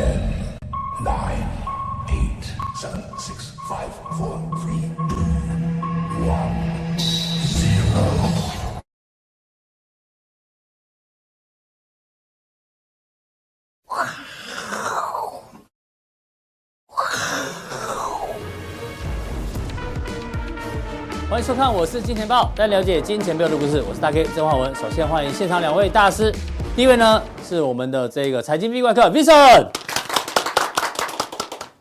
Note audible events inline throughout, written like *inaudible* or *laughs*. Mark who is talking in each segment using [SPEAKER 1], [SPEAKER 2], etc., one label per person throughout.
[SPEAKER 1] Ten, nine, eight, seven, six, five, four, three, two, one, zero.
[SPEAKER 2] 欢迎收看，我是金钱豹，带你了解金钱背后的故事。我是大 K 曾焕文。首先欢迎现场两位大师，第一位呢是我们的这个财经 V 怪客 Vincent，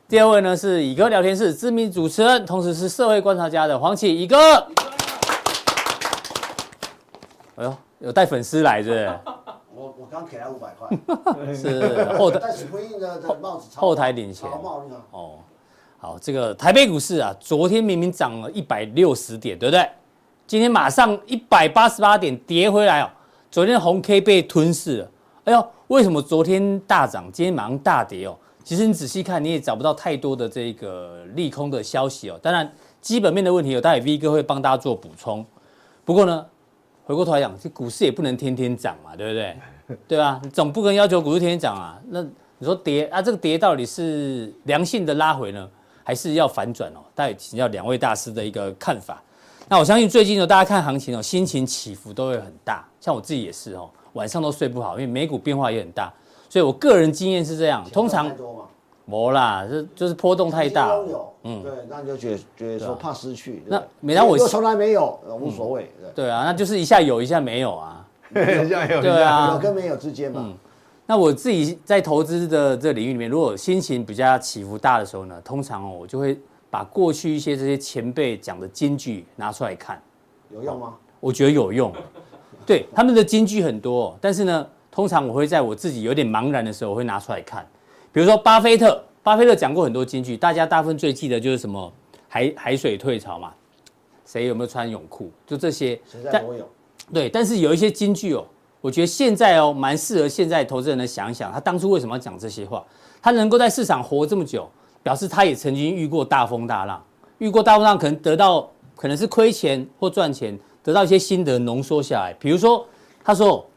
[SPEAKER 2] 第二位呢是乙哥聊天室知名主持人，同时是社会观察家的黄启乙哥。哎呦，有带粉丝来着？
[SPEAKER 3] 我我刚给他五百块，*laughs*
[SPEAKER 2] 是后台后台
[SPEAKER 3] 领钱
[SPEAKER 2] 哦。好，这个台北股市啊，昨天明明涨了一百六十点，对不对？今天马上一百八十八点跌回来哦。昨天红 K 被吞噬了，哎呦，为什么昨天大涨，今天马上大跌哦？其实你仔细看，你也找不到太多的这个利空的消息哦。当然，基本面的问题有待会 V 哥会帮大家做补充。不过呢，回过头来讲，这股市也不能天天涨嘛，对不对？*laughs* 对吧？你总不可能要求股市天天涨啊。那你说跌啊，这个跌到底是良性的拉回呢？还是要反转哦，待会请教两位大师的一个看法。那我相信最近呢，大家看行情哦，心情起伏都会很大。像我自己也是哦，晚上都睡不好，因为美股变化也很大。所以我个人经验是这样，通常没啦，就就是波动太大。
[SPEAKER 3] 嗯，对，那你就觉得觉得说怕失去。
[SPEAKER 2] 那每当我
[SPEAKER 3] 从来没有，无所谓。
[SPEAKER 2] 对啊，那就是一下有，一下没有啊。*laughs*
[SPEAKER 3] 一下有，对啊，有跟没有之间嘛。
[SPEAKER 2] 那我自己在投资的这个领域里面，如果心情比较起伏大的时候呢，通常哦，我就会把过去一些这些前辈讲的金句拿出来看，
[SPEAKER 3] 有用吗？
[SPEAKER 2] 我觉得有用，对，他们的金句很多，但是呢，通常我会在我自己有点茫然的时候，我会拿出来看。比如说巴菲特，巴菲特讲过很多金句，大家大部分最记得就是什么海海水退潮嘛，谁有没有穿泳裤，就这些。
[SPEAKER 3] 谁在游泳？
[SPEAKER 2] 对，但是有一些金句哦。我觉得现在哦，蛮适合现在投资人来想一想，他当初为什么要讲这些话？他能够在市场活这么久，表示他也曾经遇过大风大浪，遇过大风浪，可能得到可能是亏钱或赚钱，得到一些心得浓缩下来。比如说，他说，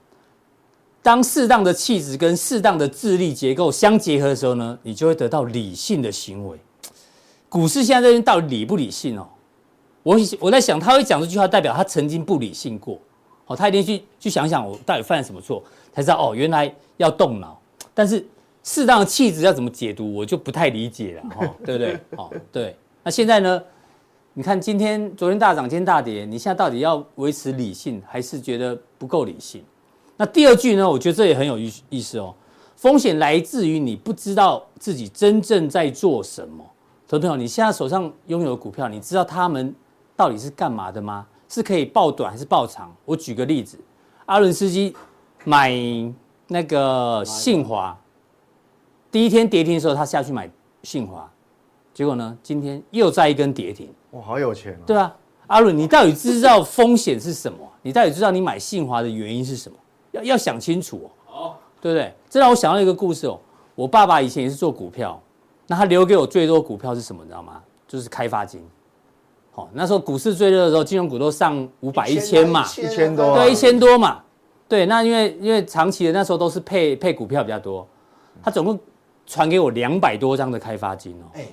[SPEAKER 2] 当适当的气质跟适当的智力结构相结合的时候呢，你就会得到理性的行为。股市现在这边到底理不理性哦？我我在想，他会讲这句话，代表他曾经不理性过。哦，他一定去去想想我到底犯了什么错，才知道哦，原来要动脑。但是适当的气质要怎么解读，我就不太理解了，哦，对不对？哦，对。那现在呢？你看今天、昨天大涨，今天大跌，你现在到底要维持理性，还是觉得不够理性？那第二句呢？我觉得这也很有意意思哦。风险来自于你不知道自己真正在做什么。投资朋友，你现在手上拥有的股票，你知道他们到底是干嘛的吗？是可以爆短还是爆长？我举个例子，阿伦斯基买那个信华，第一天跌停的时候，他下去买信华，结果呢，今天又再一根跌停。
[SPEAKER 4] 哇，好有钱啊！
[SPEAKER 2] 对啊，阿伦，你到底知道风险是什么？你到底知道你买信华的原因是什么？要要想清楚哦。对不对？这让我想到一个故事哦。我爸爸以前也是做股票，那他留给我最多股票是什么？你知道吗？就是开发金。好，那时候股市最热的时候，金融股都上五百、一千嘛，
[SPEAKER 4] 一千多，
[SPEAKER 2] 对，一千多嘛，对。那因为因为长期的那时候都是配配股票比较多，他总共传给我两百多张的开发金哦。
[SPEAKER 3] 哎，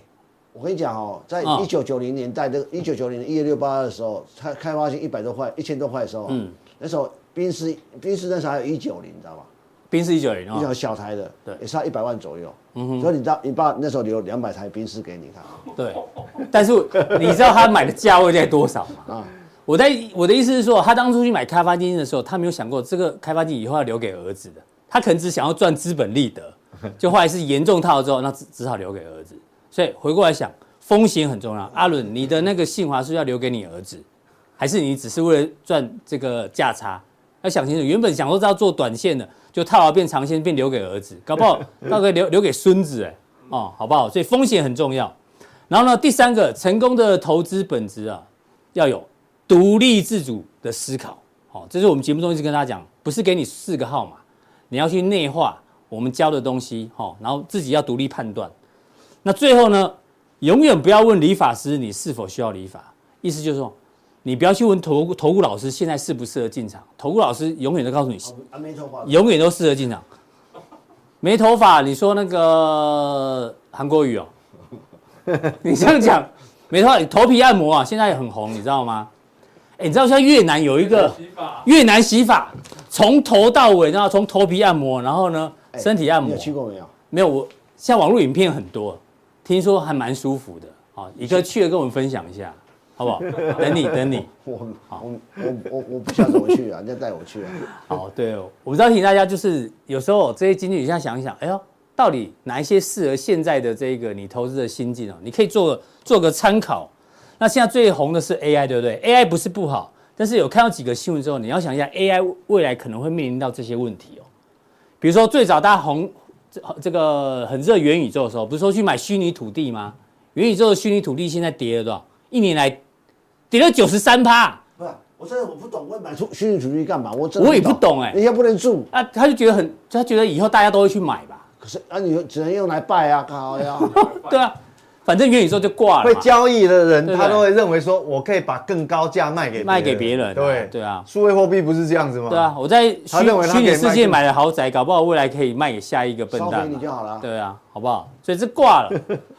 [SPEAKER 3] 我跟你讲哦，在一九九零年代的一九九零年一月六八的时候，开开发金一百多块、一千多块的时候，嗯，那时候宾士宾士那时候还有一九零，你知道吗？
[SPEAKER 2] 宾士一九零，一
[SPEAKER 3] 条小台的，
[SPEAKER 2] 对，
[SPEAKER 3] 也是要一百万左右。嗯哼，所以你知道，你爸那时候留两百台宾士给你看。
[SPEAKER 2] 对，但是你知道他买的价位在多少吗？啊，我在我的意思是说，他当初去买开发基金的时候，他没有想过这个开发金以后要留给儿子的，他可能只想要赚资本利得，就后来是严重套之后，那只只好留给儿子。所以回过来想，风险很重要。阿伦，你的那个信华是要留给你儿子，还是你只是为了赚这个价差？要想清楚，原本想说是要做短线的。就套牢变长线，变留给儿子，搞不好那个留留给孙子哎，哦，好不好？所以风险很重要。然后呢，第三个成功的投资本质啊，要有独立自主的思考。好，这是我们节目中一直跟大家讲，不是给你四个号码，你要去内化我们教的东西，哈，然后自己要独立判断。那最后呢，永远不要问理发师你是否需要理发，意思就是说。你不要去问投投顾老师现在适不适合进场，投顾老师永远都告诉你，永远都适合进场。没头发，你说那个韩国语哦，*laughs* 你这样讲，没头发，你头皮按摩啊，现在也很红，你知道吗？哎，你知道像越南有一个越南洗发，从头到尾，然后从头皮按摩，然后呢，身体按摩。
[SPEAKER 3] 你有去过没有？
[SPEAKER 2] 没有，我现在网络影片很多，听说还蛮舒服的。好，一个去了跟我们分享一下。好不好？*laughs* 等你，等你。
[SPEAKER 3] 我好，我我我我不晓得怎么去啊，人家带我去啊。
[SPEAKER 2] 好，对哦，我不知道提醒大家，就是有时候这些经济，你现在想一想，哎呦，到底哪一些适合现在的这个你投资的心境哦？你可以做个做个参考。那现在最红的是 AI，对不对？AI 不是不好，但是有看到几个新闻之后，你要想一下，AI 未来可能会面临到这些问题哦。比如说最早大家红这这个很热元宇宙的时候，不是说去买虚拟土地吗？元宇宙的虚拟土地现在跌了多少？一年来。跌了九十三趴，
[SPEAKER 3] 不是，我真的我不懂，我买出虚拟土地干嘛？我真
[SPEAKER 2] 我也不懂哎、欸，
[SPEAKER 3] 人家不能住
[SPEAKER 2] 啊，他就觉得很，他觉得以后大家都会去买吧。
[SPEAKER 3] 可是啊，你只能用来拜啊，靠呀，*laughs*
[SPEAKER 2] 对啊，反正元宇宙就挂了。
[SPEAKER 4] 会交易的人，他都会认为说，我可以把更高价卖给
[SPEAKER 2] 卖给别人。
[SPEAKER 4] 对
[SPEAKER 2] 对啊，
[SPEAKER 4] 数位货币不是这样子吗？
[SPEAKER 2] 对啊，我在虚虚拟世界买了豪宅，搞不好未来可以卖给下一个笨蛋。
[SPEAKER 3] 你就好了。
[SPEAKER 2] 对啊，好不好？所以这挂了，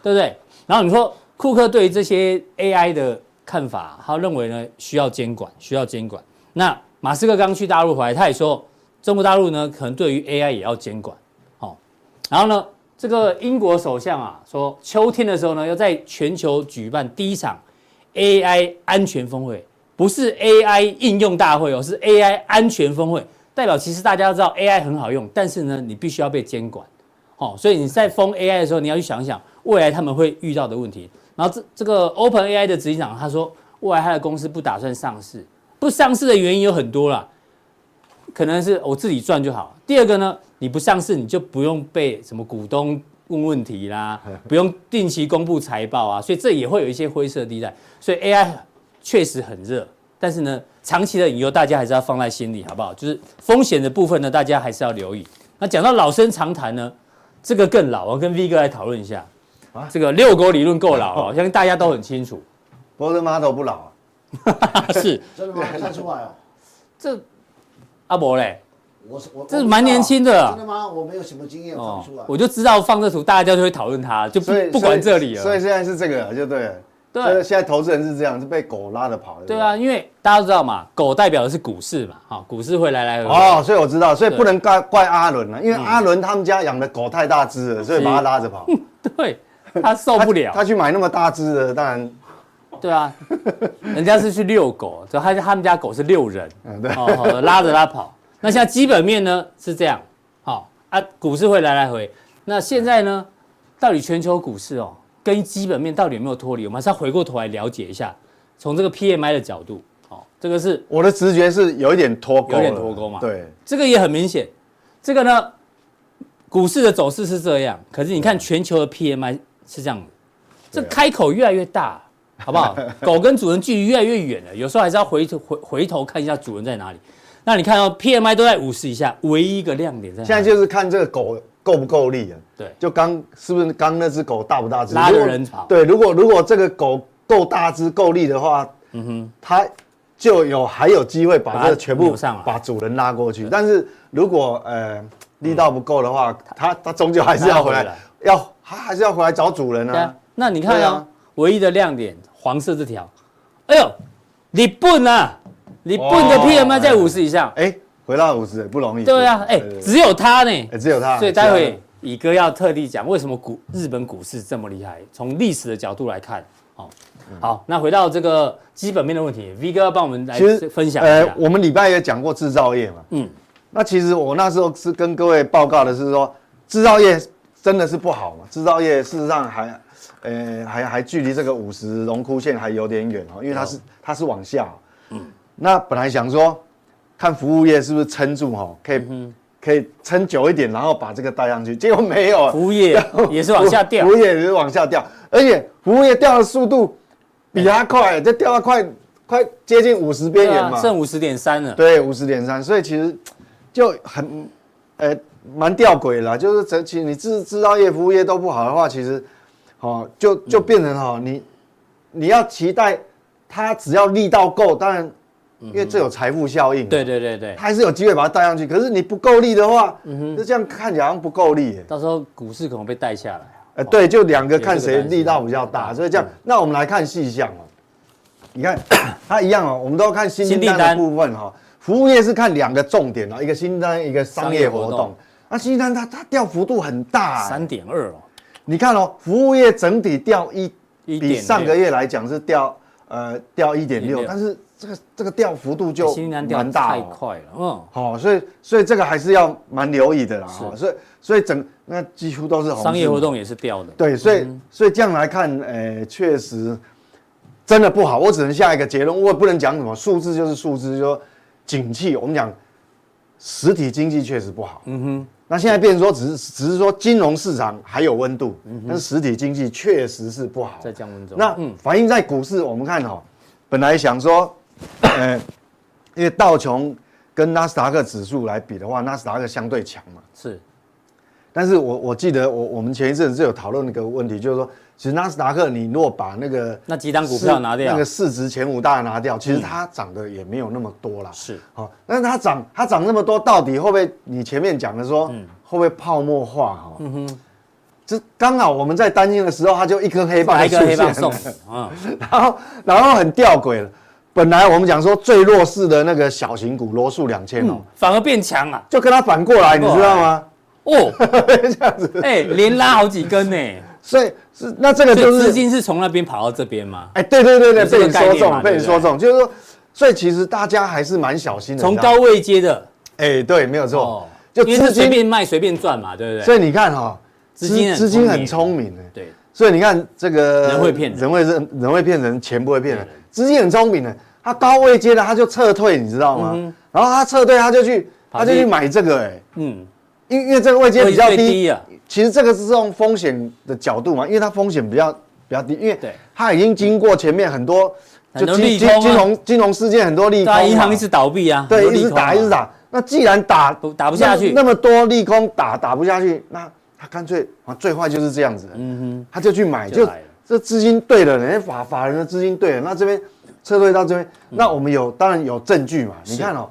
[SPEAKER 2] 对不对？然后你说库克对于这些 AI 的。看法，他认为呢，需要监管，需要监管。那马斯克刚去大陆回来，他也说，中国大陆呢，可能对于 AI 也要监管。好，然后呢，这个英国首相啊，说秋天的时候呢，要在全球举办第一场 AI 安全峰会，不是 AI 应用大会哦，是 AI 安全峰会，代表其实大家都知道 AI 很好用，但是呢，你必须要被监管。哦，所以你在封 AI 的时候，你要去想想未来他们会遇到的问题。然后这这个 OpenAI 的执行长他说，未来他的公司不打算上市，不上市的原因有很多啦，可能是我自己赚就好。第二个呢，你不上市，你就不用被什么股东问问题啦，*laughs* 不用定期公布财报啊，所以这也会有一些灰色地带。所以 AI 确实很热，但是呢，长期的隐忧大家还是要放在心里，好不好？就是风险的部分呢，大家还是要留意。那讲到老生常谈呢，这个更老，我跟 V 哥来讨论一下。啊，这个遛狗理论够老哦，相信大家都很清楚。
[SPEAKER 4] 波特妈都不老啊，*laughs*
[SPEAKER 2] 是
[SPEAKER 3] 真的吗？看出来哦。
[SPEAKER 2] 这阿伯嘞，
[SPEAKER 3] 我我
[SPEAKER 2] 这是蛮年轻的。
[SPEAKER 3] 真的吗？我没有什么经验，放出来。
[SPEAKER 2] 我就知道放这图，大家就会讨论他，就不不管这里了。
[SPEAKER 4] 所以现在是这个，就对了。对，现在投资人是这样，是被狗拉着跑的。
[SPEAKER 2] 对啊，因为大家都知道嘛，狗代表的是股市嘛，哈，股市会来来回回。
[SPEAKER 4] 哦，所以我知道，所以不能怪怪阿伦了，因为阿伦他们家养的狗太大只了，所以把它拉着跑。*laughs*
[SPEAKER 2] 对。*laughs* 他受不了，
[SPEAKER 4] 他去买那么大只的，当然，
[SPEAKER 2] 对啊，人家是去遛狗，就他他们家狗是遛人，嗯，对，哦，拉着他跑。那现在基本面呢是这样，好啊，股市会来来回。那现在呢，到底全球股市哦，跟基本面到底有没有脱离？我们还是要回过头来了解一下，从这个 PMI 的角度，哦，这个是
[SPEAKER 4] 我的直觉是有一点脱钩，
[SPEAKER 2] 有点脱钩嘛，
[SPEAKER 4] 对，
[SPEAKER 2] 这个也很明显。这个呢，股市的走势是这样，可是你看全球的 PMI。是这样的，这开口越来越大，*laughs* 好不好？狗跟主人距离越来越远了，有时候还是要回头回回头看一下主人在哪里。那你看到 PMI 都在五十以下，唯一一个亮点在？
[SPEAKER 4] 现在就是看这个狗够不够力啊。
[SPEAKER 2] 对，
[SPEAKER 4] 就刚是不是刚那只狗大不大只？
[SPEAKER 2] 拉着人跑。
[SPEAKER 4] 对，如果如果这个狗够大只够力的话，嗯哼，它就有还有机会把这个全部把主人拉过去。但是如果呃力道不够的话，它它终究还是要回来，要。它还是要回来找主人啊！
[SPEAKER 2] 那你看啊，唯一的亮点，黄色这条，哎呦，你笨啊！你笨的 PMI 在五十以上，
[SPEAKER 4] 哎，回到五十不容易。
[SPEAKER 2] 对啊，哎，只有它呢，
[SPEAKER 4] 只有它。
[SPEAKER 2] 所以待会乙哥要特地讲为什么股日本股市这么厉害，从历史的角度来看，好，好，那回到这个基本面的问题，V 哥要帮我们来分享一下。呃，
[SPEAKER 4] 我们礼拜也讲过制造业嘛，嗯，那其实我那时候是跟各位报告的是说制造业。真的是不好嘛？制造业事实上还，呃，还还距离这个五十荣枯线还有点远哦，因为它是它是往下。嗯。那本来想说，看服务业是不是撑住哈，可以可以撑久一点，然后把这个带上去。结果没有，
[SPEAKER 2] 服务业 *laughs* 也是往下掉，
[SPEAKER 4] 服务业也是往下掉，而且服务业掉的速度比它快，就掉到快快接近五十边缘嘛，
[SPEAKER 2] 剩五十点三了。
[SPEAKER 4] 对，五十点三，所以其实就很，呃。蛮吊诡啦，就是整体你制制造业、服务业都不好的话，其实，哦，就就变成哦，你你要期待它只要力道够，当然因为这有财富效应。
[SPEAKER 2] 对对对对，
[SPEAKER 4] 它还是有机会把它带上去。可是你不够力的话，嗯就这样看起来好像不够力。
[SPEAKER 2] 到时候股市可能被带下来。
[SPEAKER 4] 呃，对，就两个看谁力道比较大。所以这样，那我们来看细项哦。你看 *coughs* 它一样哦，我们都要看新订单的部分哈。服务业是看两个重点哦，一个新订单，一个商业活动。那新订单它它掉幅度很大，
[SPEAKER 2] 三点二哦。
[SPEAKER 4] 你看哦，服务业整体掉一，比上个月来讲是掉呃掉一点六，但是这个这个掉幅度就蛮大，
[SPEAKER 2] 太快了，嗯，
[SPEAKER 4] 好，所以所以这个还是要蛮留意的啦，哈，所以所以整那几乎都是红，
[SPEAKER 2] 商业活动也是掉的，
[SPEAKER 4] 对，所以所以这样来看，呃，确实真的不好，我只能下一个结论，我也不能讲什么数字就是数字，就说景气，我们讲实体经济确实不好，嗯哼。那现在变成说，只是只是说金融市场还有温度，但是实体经济确实是不好，
[SPEAKER 2] 在降温中。
[SPEAKER 4] 那反映在股市，我们看哈，本来想说，*coughs* 呃，因为道琼跟纳斯达克指数来比的话，纳斯达克相对强嘛，
[SPEAKER 2] 是。
[SPEAKER 4] 但是我我记得我我们前一阵子有讨论一个问题，就是说。其实纳斯达克，你如果把那个
[SPEAKER 2] 那几档股票拿掉，
[SPEAKER 4] 那个市值前五大拿掉，其实它涨的也没有那么多啦。
[SPEAKER 2] 是，
[SPEAKER 4] 好，但是它涨，它涨那么多，到底会不会？你前面讲的说，会不会泡沫化？哈，嗯哼，这刚好我们在担心的时候，它就一颗黑棒，
[SPEAKER 2] 一颗黑棒送，*laughs*
[SPEAKER 4] 嗯，然后然后很吊诡了，本来我们讲说最弱势的那个小型股罗素两千哦，
[SPEAKER 2] 反而变强了，
[SPEAKER 4] 就跟它反过来，你知道吗？
[SPEAKER 2] 哦，*laughs* 这样子，哎，连拉好几根呢。
[SPEAKER 4] 所以是那这个就是
[SPEAKER 2] 资金是从那边跑到这边吗？
[SPEAKER 4] 哎，对对对对，被你说中，被你说中，就是说，所以其实大家还是蛮小心的。
[SPEAKER 2] 从高位接的，
[SPEAKER 4] 哎，对，没有错，
[SPEAKER 2] 就资金随便卖随便赚嘛，对不对？
[SPEAKER 4] 所以你看哈，资金资金很聪明的，
[SPEAKER 2] 对。
[SPEAKER 4] 所以你看这个
[SPEAKER 2] 人会骗人，
[SPEAKER 4] 人会人人会骗人，钱不会骗人。资金很聪明的，他高位接的他就撤退，你知道吗？然后他撤退，他就去他就去买这个，哎，嗯，因因为这个位阶比较低啊。其实这个是从风险的角度嘛，因为它风险比较比较低，因为它已经经过前面很多就金金融金融事件很多利空，
[SPEAKER 2] 银行一直倒闭啊，
[SPEAKER 4] 对，一直打一直打。那既然打
[SPEAKER 2] 打不下去，
[SPEAKER 4] 那么多利空打打不下去，那他干脆啊最坏就是这样子，嗯哼，他就去买，就这资金对了，人家法法人的资金对了，那这边撤退到这边，那我们有当然有证据嘛，你看哦，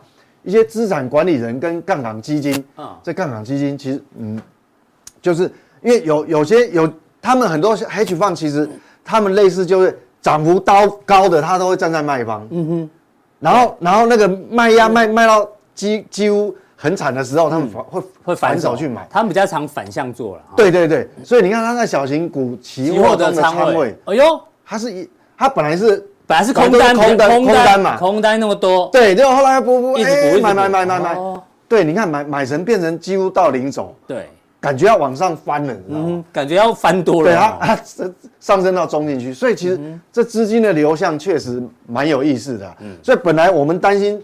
[SPEAKER 4] 一些资产管理人跟杠杆基金啊，这杠杆基金其实嗯。就是因为有有些有他们很多 hedge fund 其实他们类似就是涨幅高高的，他都会站在卖方，嗯哼，然后然后那个卖压卖卖到几几乎很惨的时候，他们会会反手。去买，
[SPEAKER 2] 他们比较常反向做了，
[SPEAKER 4] 对对对，所以你看他在小型股期货的仓位，
[SPEAKER 2] 哎呦，
[SPEAKER 4] 他是一他本来是
[SPEAKER 2] 本来是空单空单空单嘛，空单那么多，
[SPEAKER 4] 对，就后来不不一直补买买买买买，对，你看买买成变成几乎到零走，
[SPEAKER 2] 对。
[SPEAKER 4] 感觉要往上翻了，你知道吗？
[SPEAKER 2] 感觉要翻多了。
[SPEAKER 4] 对啊，它上升到中进去，所以其实这资金的流向确实蛮有意思的。嗯，所以本来我们担心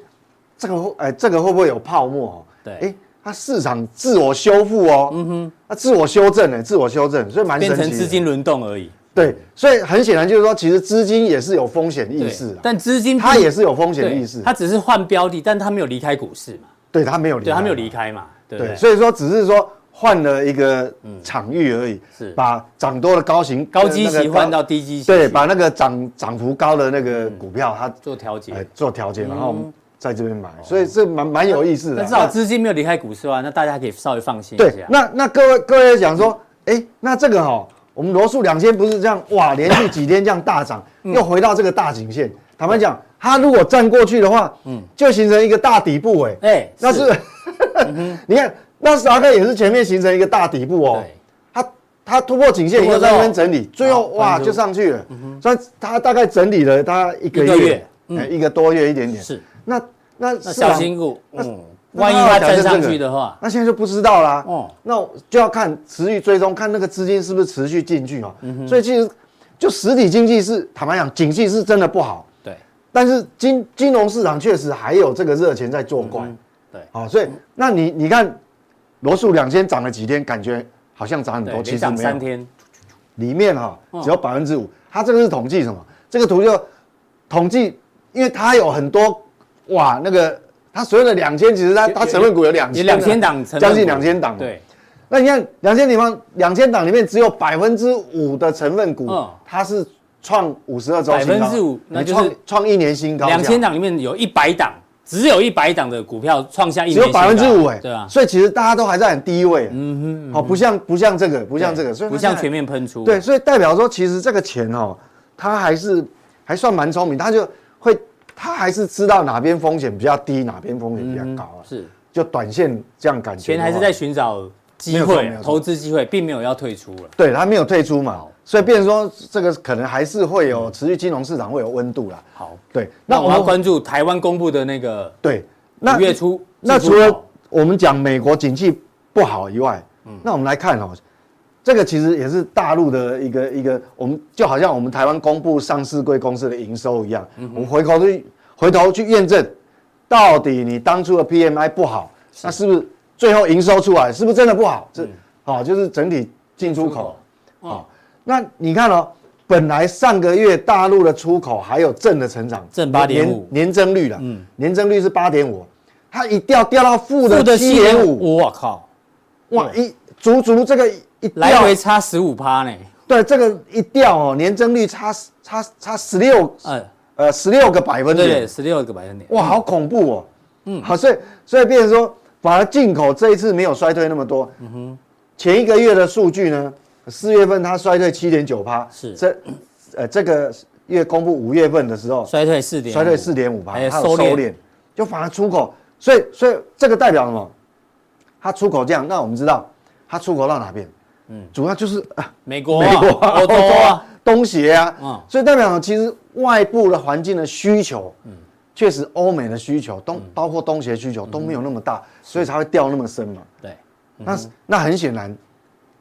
[SPEAKER 4] 这个，哎，这个会不会有泡沫？对，哎，它市场自我修复哦，嗯哼，它自我修正，哎，自我修正，所以蛮。
[SPEAKER 2] 变成资金轮动而已。
[SPEAKER 4] 对，所以很显然就是说，其实资金也是有风险意识的。
[SPEAKER 2] 但资金
[SPEAKER 4] 它也是有风险意识，
[SPEAKER 2] 它只是换标的，但它没有离开股市嘛？
[SPEAKER 4] 对，它没有离，
[SPEAKER 2] 对，它没有离开嘛？对，
[SPEAKER 4] 所以说只是说。换了一个场域而已，是把涨多的高型
[SPEAKER 2] 高基期换到低基期，
[SPEAKER 4] 对，把那个涨涨幅高的那个股票它
[SPEAKER 2] 做调节，
[SPEAKER 4] 做调节，然后在这边买，所以这蛮蛮有意思的。
[SPEAKER 2] 那至少资金没有离开股市啊，那大家可以稍微放心一下。
[SPEAKER 4] 对，那那各位各位讲说，哎，那这个哈，我们罗素两千不是这样哇，连续几天这样大涨，又回到这个大颈线。坦白讲，它如果站过去的话，嗯，就形成一个大底部，哎，哎，那是，*laughs* 你看。纳斯达克也是前面形成一个大底部哦，它它突破颈线以后在那边整理，最后哇就上去了，所以它大概整理了它一个月，一个多月一点点。是，那那
[SPEAKER 2] 小型股，嗯，万一它站上去的话，
[SPEAKER 4] 那现在就不知道啦。哦，那就要看持续追踪，看那个资金是不是持续进去哦。所以其实就实体经济是坦白讲，景气是真的不好。
[SPEAKER 2] 对，
[SPEAKER 4] 但是金金融市场确实还有这个热钱在作怪。对，好，所以那你你看。罗素两千涨了几天，感觉好像涨很多，其实没有。
[SPEAKER 2] 三天，
[SPEAKER 4] 里面哈只有百分之五。它这个是统计什么？这个图就统计，因为它有很多哇，那个它所有的两千，其实它它成分股有两千，
[SPEAKER 2] 两千档，
[SPEAKER 4] 将近两千档。对。那你看两千地方，两千档里面只有百分之五的成分股，它是创五十二周
[SPEAKER 2] 百分之五，那就是
[SPEAKER 4] 创创一年新高。
[SPEAKER 2] 两千档里面有一百档，只有一百档的股票创下一年新高，
[SPEAKER 4] 只有百分之五哎，
[SPEAKER 2] 对啊，
[SPEAKER 4] 所以其实大家都还在很低位，嗯哼，好，不像不像这个，不像这个，所以
[SPEAKER 2] 不像全面喷出，
[SPEAKER 4] 对，所以代表说其实这个钱哦，它还是还算蛮聪明，它就会他还是知道哪边风险比较低，哪边风险比较高啊，
[SPEAKER 2] 是，
[SPEAKER 4] 就短线这样感觉，
[SPEAKER 2] 钱还是在寻找。机会投资机会，并没有要退出了。
[SPEAKER 4] 对，他没有退出嘛，所以变成说这个可能还是会有持续金融市场会有温度啦。
[SPEAKER 2] 好，
[SPEAKER 4] 对，
[SPEAKER 2] 那我们要关注台湾公布的那个
[SPEAKER 4] 对，
[SPEAKER 2] 五月初。
[SPEAKER 4] 那除了我们讲美国景气不好以外，嗯，那我们来看哦，这个其实也是大陆的一个一个，我们就好像我们台湾公布上市贵公司的营收一样，我们回头去回头去验证，到底你当初的 PMI 不好，那是不是？最后营收出来是不是真的不好？这好，就是整体进出口。好，那你看哦，本来上个月大陆的出口还有正的成长，
[SPEAKER 2] 正八点五。
[SPEAKER 4] 年增率了，嗯，年增率是八点五，它一掉掉到负的七点五，
[SPEAKER 2] 我靠，
[SPEAKER 4] 哇，一足足这个一
[SPEAKER 2] 来回差十五趴呢。
[SPEAKER 4] 对，这个一掉哦，年增率差差差十六，呃呃十六个百分点，
[SPEAKER 2] 对，十六个百分点，
[SPEAKER 4] 哇，好恐怖哦，嗯，好，所以所以变成说。反而进口这一次没有衰退那么多。嗯哼，前一个月的数据呢，四月份它衰退七点九趴。是这，呃，这个月公布五月份的时候，
[SPEAKER 2] 衰退四点，
[SPEAKER 4] 衰退四点五趴，还有收敛，就反而出口。所以，所以这个代表什么？它出口这样，那我们知道它出口到哪边？嗯，主要就是啊，
[SPEAKER 2] 美国、美国、欧洲啊、
[SPEAKER 4] 东协啊。嗯，所以代表其实外部的环境的需求，嗯。确实，欧美的需求东包括东协需求都没有那么大，所以才会掉那么深嘛。
[SPEAKER 2] 对，
[SPEAKER 4] 那那很显然，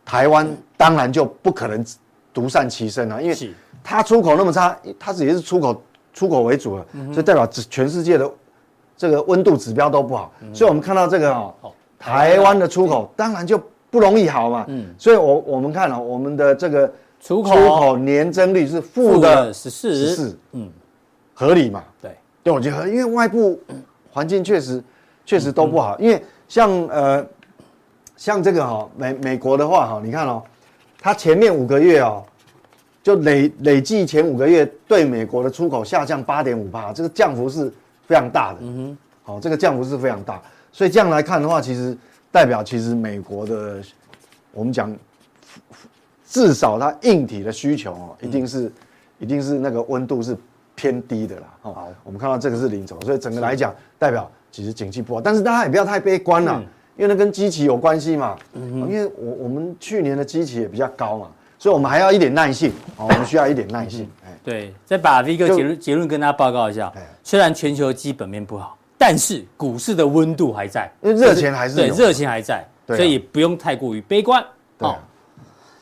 [SPEAKER 4] 台湾当然就不可能独善其身了，因为它出口那么差，它自己是出口出口为主了，所以代表全世界的这个温度指标都不好。所以我们看到这个哦，台湾的出口当然就不容易好嘛。嗯，所以我我们看哦，我们的这个出口。年增率是负的
[SPEAKER 2] 十四，十四，嗯，
[SPEAKER 4] 合理嘛？
[SPEAKER 2] 对。
[SPEAKER 4] 对，我觉得因为外部环境确实确实都不好，因为像呃像这个哈、哦、美美国的话哈，你看哦，它前面五个月哦，就累累计前五个月对美国的出口下降八点五趴，这个降幅是非常大的。嗯哼，好，这个降幅是非常大，所以这样来看的话，其实代表其实美国的我们讲至少它硬体的需求哦，一定是一定是那个温度是。偏低的啦，好，我们看到这个是零轴，所以整个来讲，代表其实景气不好，但是大家也不要太悲观了，因为那跟基期有关系嘛，因为我我们去年的基期也比较高嘛，所以我们还要一点耐性，我们需要一点耐性，
[SPEAKER 2] 哎。对，再把一个结论结论跟大家报告一下，虽然全球基本面不好，但是股市的温度还在，
[SPEAKER 4] 因为热钱还是
[SPEAKER 2] 对，热钱还在，所以不用太过于悲观，好。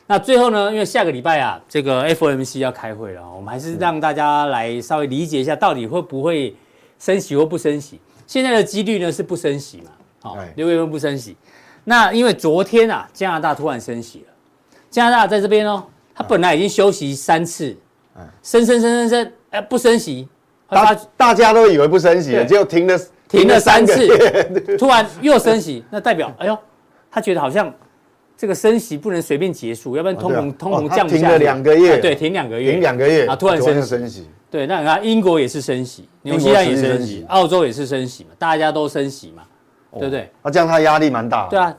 [SPEAKER 2] 那最后呢？因为下个礼拜啊，这个 FOMC 要开会了，我们还是让大家来稍微理解一下，到底会不会升息或不升息。现在的几率呢是不升息嘛？好，六月份不升息。那因为昨天啊，加拿大突然升息了。加拿大在这边哦，他本来已经休息三次，升升升升升，哎，不升息，
[SPEAKER 4] 大大家都以为不升息了，结果停了
[SPEAKER 2] 停了三次，突然又升息，那代表哎呦，他觉得好像。这个升息不能随便结束，要不然通膨、哦、通膨降不下来。停
[SPEAKER 4] 了两个月，
[SPEAKER 2] 对，停两个月，
[SPEAKER 4] 停两个月
[SPEAKER 2] 啊，突然升
[SPEAKER 4] 升息。
[SPEAKER 2] 对，那你看英国也是升息，纽西兰也是升息，澳洲也是升息嘛，大家都升息嘛，哦、对不对？
[SPEAKER 4] 那、啊、这样他压力蛮大。
[SPEAKER 2] 对啊，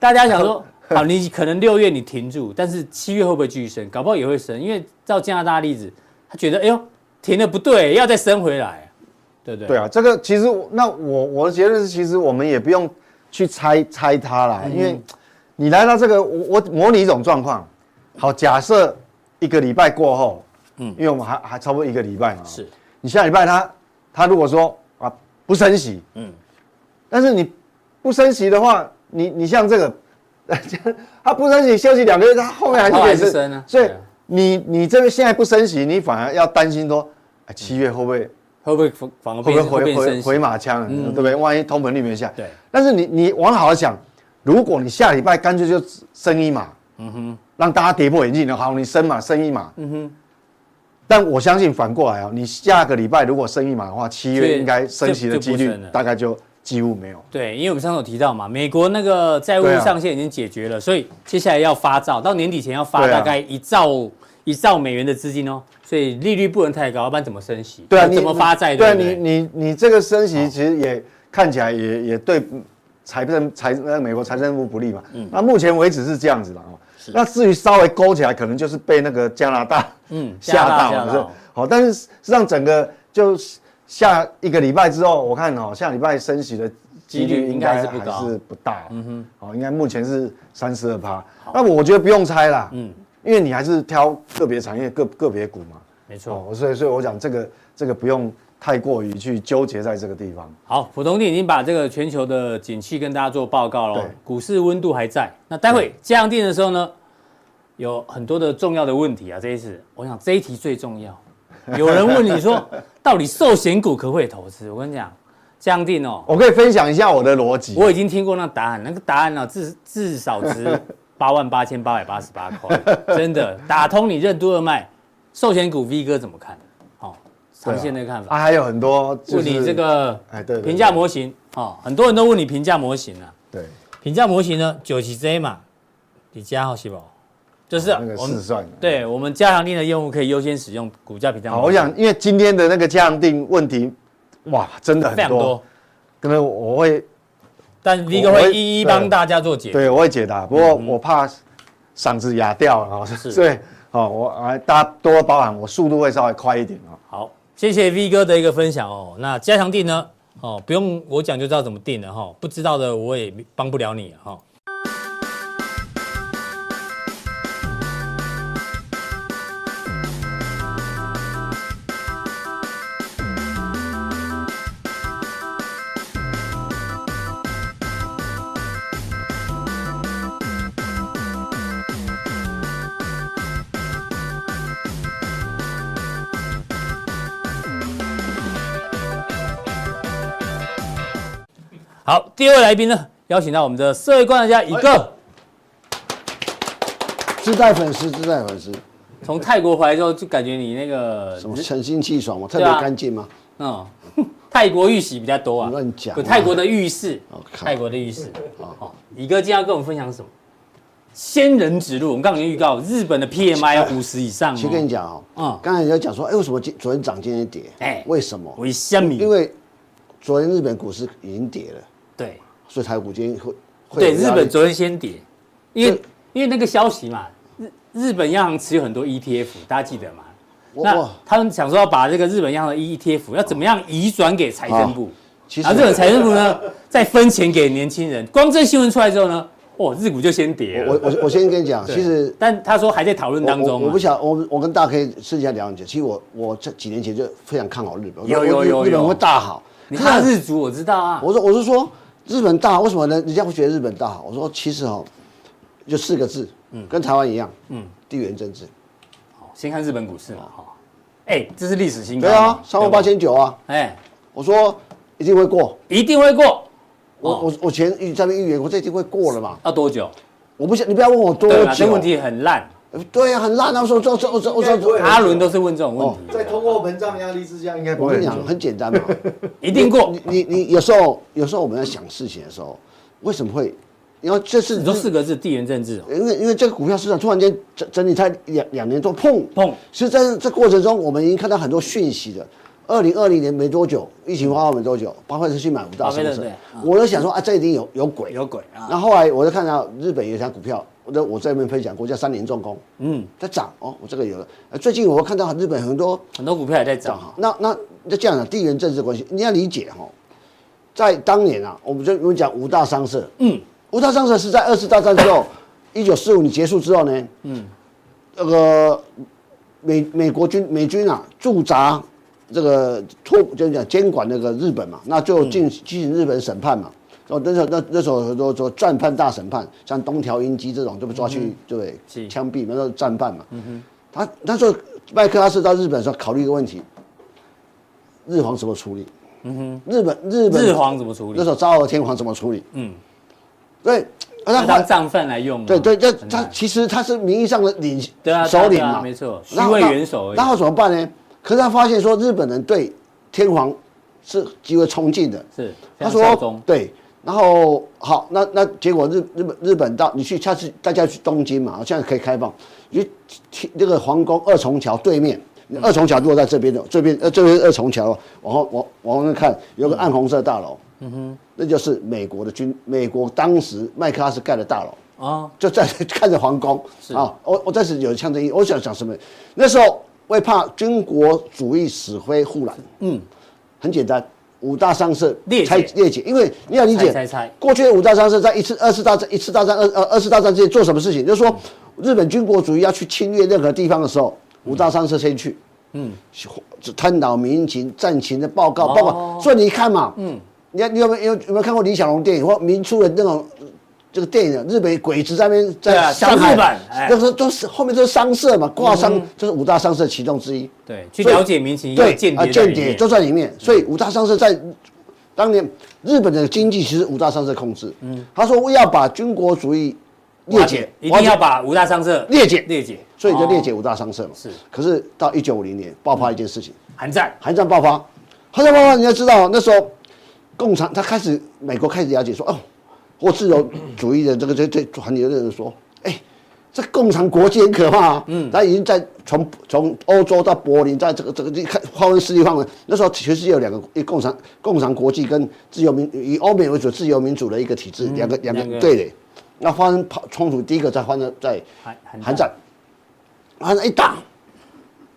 [SPEAKER 2] 大家想说，*laughs* 好，你可能六月你停住，但是七月会不会继续升？搞不好也会升，因为照加拿大例子，他觉得哎呦停的不对，要再升回来，对不对？
[SPEAKER 4] 对啊，这个其实那我我的结论是，其实我们也不用去猜猜它啦，嗯、因为。你来到这个，我我模拟一种状况，好，假设一个礼拜过后，嗯，因为我们还还差不多一个礼拜嘛，是，你下礼拜他他如果说啊不升息，嗯，但是你不升息的话，你你像这个，*laughs* 他不升息休息两个月，他后面还是可以升，升啊，所以你你这个现在不升息，你反而要担心说，哎，七月会不会
[SPEAKER 2] 会不会反而会不会
[SPEAKER 4] 回回回马枪，对不对？万一通膨率没下，对，但是你你往好了想。如果你下礼拜干脆就升一码，嗯哼，让大家跌破眼镜的好，你升嘛，升一码，嗯哼。但我相信反过来啊，你下个礼拜如果升一码的话，七月应该升息的几率大概就几乎没有。
[SPEAKER 2] 对，因为我们上次有提到嘛，美国那个债务上限已经解决了，所以接下来要发照，到年底前要发大概一兆一一兆美元的资金哦，所以利率不能太高，要不然怎么升息？
[SPEAKER 4] 对啊，
[SPEAKER 2] 怎么
[SPEAKER 4] 发债？
[SPEAKER 2] 对
[SPEAKER 4] 你你你这个升息其实也看起来也也对财政财那美国财政部不利嘛。嗯，那目前为止是这样子的哦。那至于稍微勾起来，可能就是被那个加拿大嗯 *laughs* 吓到了。好，但是实际上整个就下一个礼拜之后，我看哦，下礼拜升息的几率应该还是不大。嗯哼，好，应该目前是三十二趴。那我觉得不用猜啦。嗯。因为你还是挑个别产业、个个别股嘛，
[SPEAKER 2] 没错、
[SPEAKER 4] 哦，所以所以我讲这个这个不用太过于去纠结在这个地方。
[SPEAKER 2] 好，普通錠已经把这个全球的景气跟大家做报告了，对股市温度还在。那待会加强錠的时候呢，有很多的重要的问题啊。这一次，我想这一题最重要。有人问你说，*laughs* 到底寿险股可不可以投资？我跟你讲，加强錠哦，
[SPEAKER 4] 我可以分享一下我的逻辑。
[SPEAKER 2] 我已经听过那答案，那个答案呢、啊，至至少值。八万八千八百八十八块，真的打通你任督二脉。寿险股 V 哥怎么看？好，长线的看法。
[SPEAKER 4] 啊，还有很多
[SPEAKER 2] 问你这个哎，对评价模型哦，很多人都问你评价模型啊。
[SPEAKER 4] 对，
[SPEAKER 2] 评价模型呢，九七 Z 嘛，你加号细胞，就是
[SPEAKER 4] 那个试算。
[SPEAKER 2] 对我们加强定的用户可以优先使用股价评价好。
[SPEAKER 4] 我想因为今天的那个加强定问题，哇，真的很多，非常多，可能我会。
[SPEAKER 2] 但 V 哥会一一帮大家做解，
[SPEAKER 4] 对，我会解答。不过我怕嗓子哑掉了啊，对，*laughs* 好，我啊，大家多包涵，我速度会稍微快一点啊。
[SPEAKER 2] 好，谢谢 V 哥的一个分享哦。那加强定呢？哦，不用我讲就知道怎么定了哈。不知道的我也帮不了你哈。好，第二位来宾呢，邀请到我们的社会观察家一个
[SPEAKER 3] 自带粉丝，自带粉丝。
[SPEAKER 2] 从泰国回来之后，就感觉你那个
[SPEAKER 3] 什么神清气爽嘛，特别干净吗？
[SPEAKER 2] 嗯，*laughs* 泰国浴洗比较多啊。
[SPEAKER 3] 乱讲。
[SPEAKER 2] 有泰国的浴室，泰国的浴室。好，一哥今天要跟我们分享什么？仙人指路。我们刚刚预告，日本的 PMI 五十以上。
[SPEAKER 3] 其实跟你讲哦，嗯，刚才你在讲说，哎，为什么今昨天涨，今天跌？哎，为什么？
[SPEAKER 2] 为什么？
[SPEAKER 3] 因为昨天日本股市已经跌了。
[SPEAKER 2] 对，
[SPEAKER 3] 所以台股今天会，会
[SPEAKER 2] 对日本昨天先跌，因为因为那个消息嘛，日日本央行持有很多 ETF，大家记得吗？那他们想说要把这个日本央行的 ETF 要怎么样移转给财政部，其实日本财政部呢 *laughs* 再分钱给年轻人。光这新闻出来之后呢，哦，日股就先跌了。
[SPEAKER 3] 我我我先跟你讲，其实
[SPEAKER 2] 但他说还在讨论当中。
[SPEAKER 3] 我不想我我跟大家可以私下聊一下。其实我我这几年前就非常看好日本，
[SPEAKER 2] 有有有
[SPEAKER 3] 日本会大好。
[SPEAKER 2] 你看日足我知道啊，
[SPEAKER 3] 我说我是说。日本大好，为什么呢？人家会觉得日本大好。我说其实哦，就四个字，嗯，跟台湾一样，嗯，地缘政治。
[SPEAKER 2] 好，先看日本股市嘛，哈，哎，这是历史新高，
[SPEAKER 3] 对啊，三万八千九啊，哎，我说一定会过，
[SPEAKER 2] 一定会过。
[SPEAKER 3] 我我我前预在那预言，我这一定会过了嘛？
[SPEAKER 2] 要多久？
[SPEAKER 3] 我不想你不要问我多久，这
[SPEAKER 2] 问题很烂。
[SPEAKER 3] 对呀，很烂啊！我说这这这我说
[SPEAKER 2] 阿伦都是问这种问题，
[SPEAKER 4] 在通货膨胀压力之下，应该不会。
[SPEAKER 3] 我跟你讲，很简单嘛，*laughs*
[SPEAKER 2] 一定过。
[SPEAKER 3] 你你你有时候有时候我们在想事情的时候，为什么会？因为这是
[SPEAKER 2] 你说四个字，地缘政治。
[SPEAKER 3] 因为因为这个股票市场突然间整整理才两两年多，砰砰。其实在这过程中，我们已经看到很多讯息的。二零二零年没多久，疫情发没多久，巴菲特去买五大商社。我就想说啊，这一定有有鬼，
[SPEAKER 2] 有鬼啊。
[SPEAKER 3] 然后后来我就看到日本有一家股票。我我在那边分享过，叫三菱重工，嗯，在涨哦，我这个有了。最近我看到日本很多
[SPEAKER 2] 很多股票也在涨哈。
[SPEAKER 3] 那那那这样的地缘政治关系，你要理解哈。在当年啊，我们就我们讲五大商社，嗯，五大商社是在二次大战之后，*laughs* 一九四五年结束之后呢，嗯，那个美美国军美军啊驻扎这个托就是讲监管那个日本嘛，那就进进行日本审判嘛。哦，那时候那那时候很多说战犯大审判，像东条英机这种就被抓去对枪毙，那时候战犯嘛。嗯哼，他那时候麦克阿瑟到日本的时候考虑一个问题，日皇怎么处理？嗯哼，日本日本
[SPEAKER 2] 日皇怎么处理？
[SPEAKER 3] 那时候昭和天皇怎么处理？嗯，对，
[SPEAKER 2] 他当战犯来用。
[SPEAKER 3] 对对，这他其实他是名义上的领首领嘛，
[SPEAKER 2] 没错，虚位元首。
[SPEAKER 3] 然后怎么办呢？可是他发现说日本人对天皇是极为崇敬的，
[SPEAKER 2] 是
[SPEAKER 3] 他说对。然后好，那那结果日日本日本到你去下次大家去东京嘛，现在可以开放，你去那个皇宫二重桥对面，二重桥如果在这边的这边呃这边二重桥，往后往往后面看有个暗红色大楼，嗯哼，那就是美国的军美国当时麦克阿瑟盖的大楼。啊，就在 *laughs* 看着皇宫。啊，我我当时有象征意义，我想讲什么？那时候为怕军国主义死灰复燃，嗯，很简单。五大商社拆裂解，因为你要理解，过去的五大商社在一次、二次大战、一次大战、二呃二次大战之间做什么事情？就是说，日本军国主义要去侵略任何地方的时候，五大商社先去，嗯，探讨民情、战情的报告，报告。所以你看嘛，嗯，你看你有没有有没有看过李小龙电影或民初的那种？这个电影，日本鬼子在那边在上海，那时候都是后面都是商社嘛，挂商就是五大商社其中之一。
[SPEAKER 2] 对，去了解民情，
[SPEAKER 3] 对啊，间谍都在里面。所以五大商社在当年日本的经济其实五大商社控制。嗯，他说要把军国主义裂解，
[SPEAKER 2] 一定要把五大商社
[SPEAKER 3] 裂解
[SPEAKER 2] 裂解，
[SPEAKER 3] 所以就裂解五大商社嘛。是。可是到一九五零年爆发一件事情，
[SPEAKER 2] 韩战，
[SPEAKER 3] 韩战爆发，韩战爆发，你要知道那时候共产他开始美国开始了解说哦。或自由主义的这个这这团体的人说，哎、欸，这共产国际很可怕啊！嗯，他已经在从从欧洲到柏林，在这个这个你看划分势力范围。那时候其实有两个，一共产共产国际跟自由民以欧美为主自由民主的一个体制，两、嗯、个两个对垒。那发生冲突，第一个在发生在韩战，韩战一打，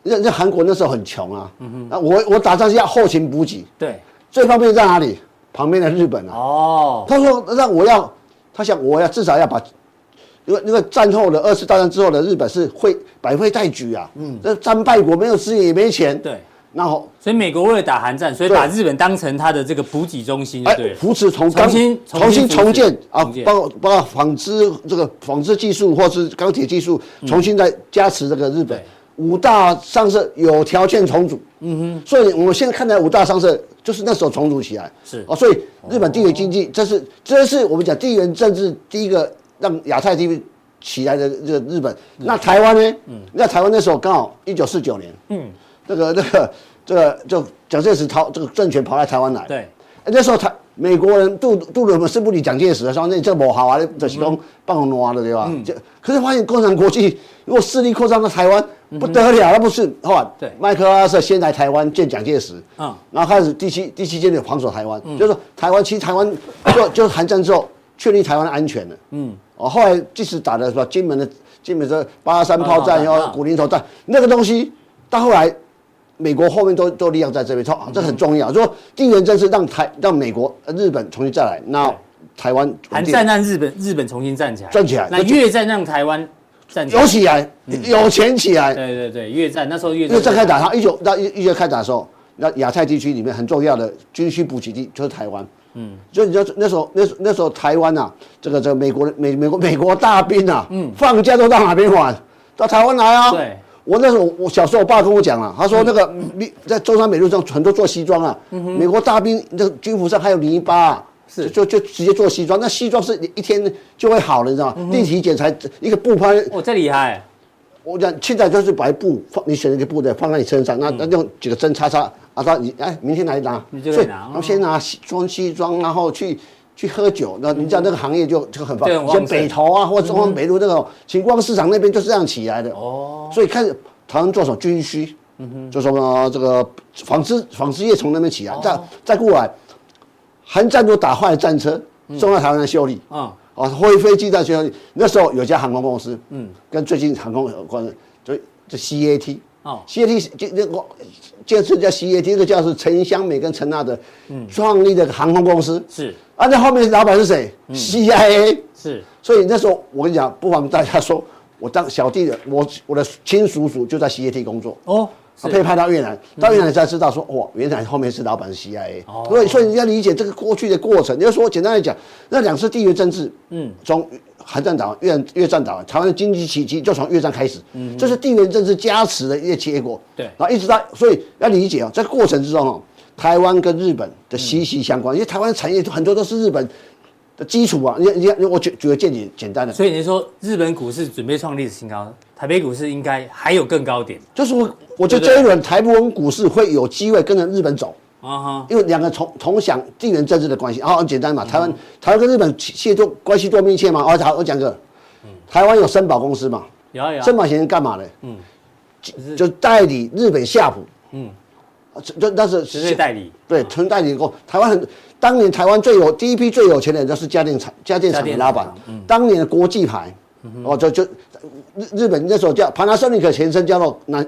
[SPEAKER 3] 那那韩国那时候很穷啊。嗯哼，那我我打仗是要后勤补给，
[SPEAKER 2] 对，
[SPEAKER 3] 最方便在哪里？旁边的日本啊，哦，他说让我要，他想我要至少要把，因为因为战后的二次大战之后的日本是会百废待举啊，嗯，这战败国没有资源也没钱，
[SPEAKER 2] 对，
[SPEAKER 3] 然后
[SPEAKER 2] 所以美国为了打韩战，所以把日本当成他的这个补给中心，对，
[SPEAKER 3] 扶持重重新重新重建啊，包括包括纺织这个纺织技术或是钢铁技术，重新再加持这个日本。五大商社有条件重组，嗯哼，所以我们现在看来五大商社就是那时候重组起来，是。哦，所以日本地缘经济，这是这是我们讲地缘政治第一个让亚太地区起来的这个日本。那台湾呢？嗯，那台湾那时候刚好一九四九年，嗯，这个那个这个就蒋介石逃这个政权跑来台湾来，对，那时候台美国人杜杜鲁门是不理蒋介石的，说那这不好啊，这是讲放乱的对吧？就，可是发现共产国际如果势力扩张到台湾。不得了，那不是？后来对，麦克阿瑟先来台湾见蒋介石，嗯，然后开始第七第七舰队防守台湾，嗯，就是说台湾其实台湾就就是韩战之后确立台湾的安全了，嗯，哦，后来即使打的什么金门的金门的八二三炮战，然后古林头战那个东西，到后来美国后面都都力量在这边，说这很重要，说地缘政治让台让美国日本重新再来，那台湾
[SPEAKER 2] 韩战让日本日本重新站起来，
[SPEAKER 3] 站起来，
[SPEAKER 2] 那越战让台湾。
[SPEAKER 3] 有起来，有钱起来。
[SPEAKER 2] 对对对，越战那时候越战。
[SPEAKER 3] 越战开打，他一九到一一月开打的时候，那亚太地区里面很重要的军需补给地就是台湾。嗯，所以你知道那时候那时那时候台湾呐，这个这个美国美美国美国大兵啊，嗯，放假都到哪边玩？到台湾来啊。对，我那时候我小时候我爸跟我讲了，他说那个在中山北路上很多做西装啊，美国大兵那个军服上还有泥巴。是，就就直接做西装，那西装是一天就会好了，你知道吗？立体剪裁一个布拍，
[SPEAKER 2] 哦，这厉害！
[SPEAKER 3] 我讲现在就是白布放，你选一个布的放在你身上，那那用几个针插插，啊，到你哎，明天来拿，
[SPEAKER 2] 你就来拿。
[SPEAKER 3] 然后先拿西装西装，然后去去喝酒，那你知道那个行业就就很方便。像北投啊，或者中央北路那种晴光市场那边就是这样起来的。哦，所以开始台湾做什么军需，嗯哼，就什么这个纺织纺织业从那边起来，再再过来。韩战都打坏了战车，送到台湾来修理。啊，啊，飞飞机在修理。那时候有家航空公司，嗯，跟最近航空有关的，就就 CAT。哦，CAT 就这个这次叫 CAT，这个叫是陈香美跟陈娜的创立的航空公司。是，啊，那后面老板是谁？CIA。是，所以那时候我跟你讲，不妨大家说，我当小弟的，我我的亲叔叔就在 CAT 工作。哦。他被派到越南，到越南才知道说，哇，原来后面是老板是 CIA，所以所以你要理解这个过去的过程。你要说简单来讲，那两次地缘政治，嗯，从韩战打完，越越战打完，台湾的经济奇迹就从越战开始，嗯，这是地缘政治加持的一个结果。对，然后一直到，所以要理解啊，在过程之中哦，台湾跟日本的息息相关，因为台湾产业很多都是日本的基础啊。你你我举举个简简简单的，
[SPEAKER 2] 所以你说日本股市准备创历史新高。台北股市应该还有更高点，
[SPEAKER 3] 就是我，我觉得这一轮台湾股市会有机会跟着日本走。
[SPEAKER 2] 啊哈，
[SPEAKER 3] 因为两个同同享地缘政治的关系，好，很简单嘛。台湾台湾跟日本切多关系多密切嘛。哦，好，我讲个，台湾有森宝公司嘛？
[SPEAKER 2] 有有。
[SPEAKER 3] 森宝先生干嘛的？嗯，就就代理日本夏普。嗯，就那是
[SPEAKER 2] 纯粹代理。
[SPEAKER 3] 对，纯代理过。台湾很当年台湾最有第一批最有钱的人就是家电厂家电厂的老板。嗯。当年的国际牌，哦，就就。日日本那时候叫 Panasonic 前身叫做那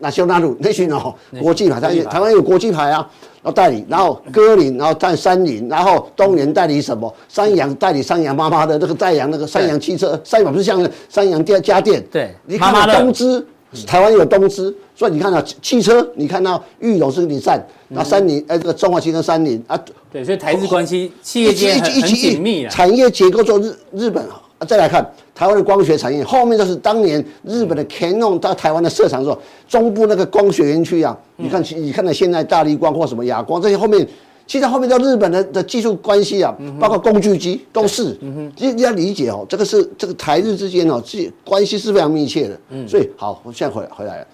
[SPEAKER 3] 那修纳鲁那群哦，国际牌，台台湾有国际牌啊，然后代理，然后歌林，然后在三菱，然后东元代理什么，三洋代理三洋妈妈的那个代洋那个三洋汽车，三洋不是像三洋家家电，
[SPEAKER 2] 对，
[SPEAKER 3] 你看到东芝，台湾有东芝，所以你看到汽车，你看到裕隆是日产，然后三菱哎这个中华汽车三菱啊，
[SPEAKER 2] 对，所以台日关系企业间很紧密啊，
[SPEAKER 3] 产业结构做日日本啊，再来看。台湾的光学产业后面就是当年日本的 Canon 到台湾的设厂的时候，中部那个光学园区啊，你看，你看到现在大力光或什么亚光这些后面，其实后面叫日本的的技术关系啊，包括工具机都是，其实你要理解哦，这个是这个台日之间哦，这关系是非常密切的。所以好，我现在回来回来了，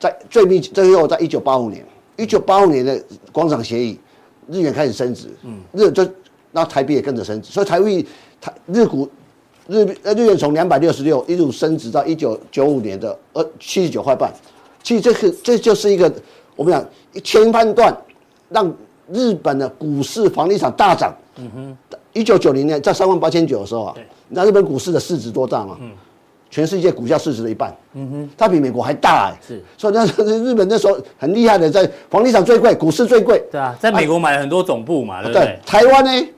[SPEAKER 3] 在最密切最后在一九八五年，一九八五年的广场协议，日元开始升值，日就那台币也跟着升值，所以台币台日股。日日元从两百六十六一路升值到一九九五年的呃七十九块半，其实这个这就是一个我们讲前半段，让日本的股市房地产大涨。嗯哼，一九九零年在三万八千九的时候啊，那日本股市的市值多大嘛？嗯，全世界股价市值的一半。嗯哼，它比美国还大哎。是，所以那日本那时候很厉害的，在房地产最贵，股市最贵。
[SPEAKER 2] 对啊，在美国买了很多总部嘛，对不对？
[SPEAKER 3] 台湾呢？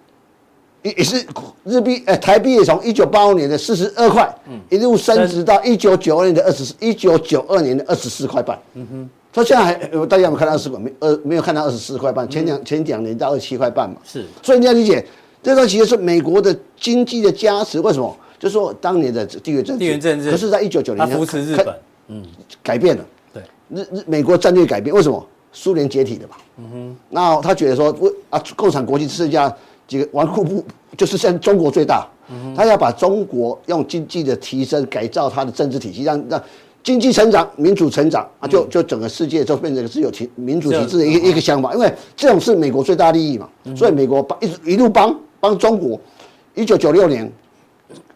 [SPEAKER 3] 也也是日币，呃，台币也从一九八五年的四十二块，嗯，一路升值到一九九二年的二十，一九九二年的二十四块半。嗯哼，所以现在还，大家有没有看到二十块？没，呃，没有看到二十四块半。前两前两年到二十七块半嘛。是，所以你要理解，这段其实是美国的经济的加持。为什么？就是说当年的地缘政治，
[SPEAKER 2] 地缘政治，
[SPEAKER 3] 可是在一九九零年，
[SPEAKER 2] 扶持日本，
[SPEAKER 3] 嗯，改变了。对，日日美国战略改变，为什么？苏联解体了嘛。嗯哼，那他觉得说，为啊，共产国际剩下几个纨绔部。就是现在中国最大，他要把中国用经济的提升改造他的政治体系，让让经济成长、民主成长啊，就就整个世界就变成自由体民主体制的一个一个想法，因为这种是美国最大利益嘛，所以美国帮一直一路帮帮中国。一九九六年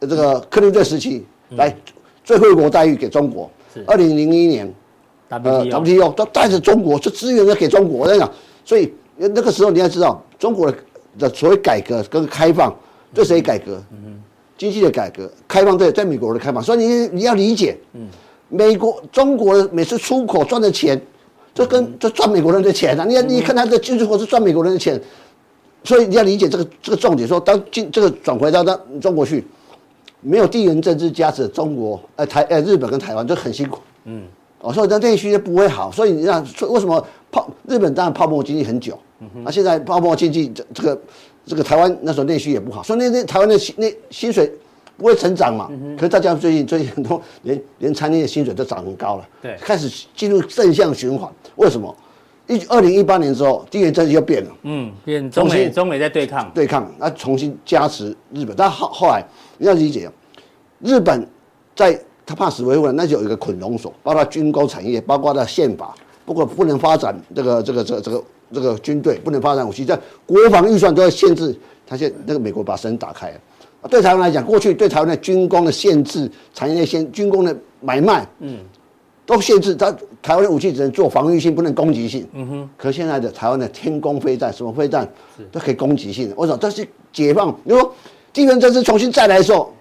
[SPEAKER 3] 这个克林顿时期来最惠国待遇给中国，二零零一年呃 WTO 都带着中国就资源要给中国，我跟你讲，所以那个时候你要知道中国的。的所谓改革跟开放，对谁改革？经济的改革，开放对在美国的开放，所以你你要理解，美国中国的每次出口赚的钱，就跟就赚美国人的钱啊！你看你看他的进出口是赚美国人的钱，所以你要理解这个这个重点，说当进这个转回到到中国去，没有地缘政治加持的中国，呃台呃日本跟台湾就很辛苦，嗯，哦，所以这内需就不会好，所以你看为什么泡日本当然泡沫经济很久。那、啊、现在泡沫经济这这个这个台湾那时候内需也不好，所以那那台湾的薪那薪水不会成长嘛。可是大家最近最近很多连连餐厅的薪水都涨很高了，对，开始进入正向循环。为什么？一二零一八年之后，地缘政治又变了，嗯，变
[SPEAKER 2] 中美中美在对抗
[SPEAKER 3] 对抗，那重新加持日本。但后后来你要理解，日本在他怕死维护，那就有一个捆龙锁，包括军工产业，包括它宪法，不过不能发展这个这个这个这个。这个军队不能发展武器，在国防预算都要限制。他现那个美国把绳打开了，对台湾来讲，过去对台湾的军工的限制，产业的限军工的买卖，嗯，都限制。它台湾的武器只能做防御性，不能攻击性。嗯哼。可现在的台湾的天宫飞弹，什么飞弹都可以攻击性的。为什么？这是解放。如果地缘政治重新再来的时候，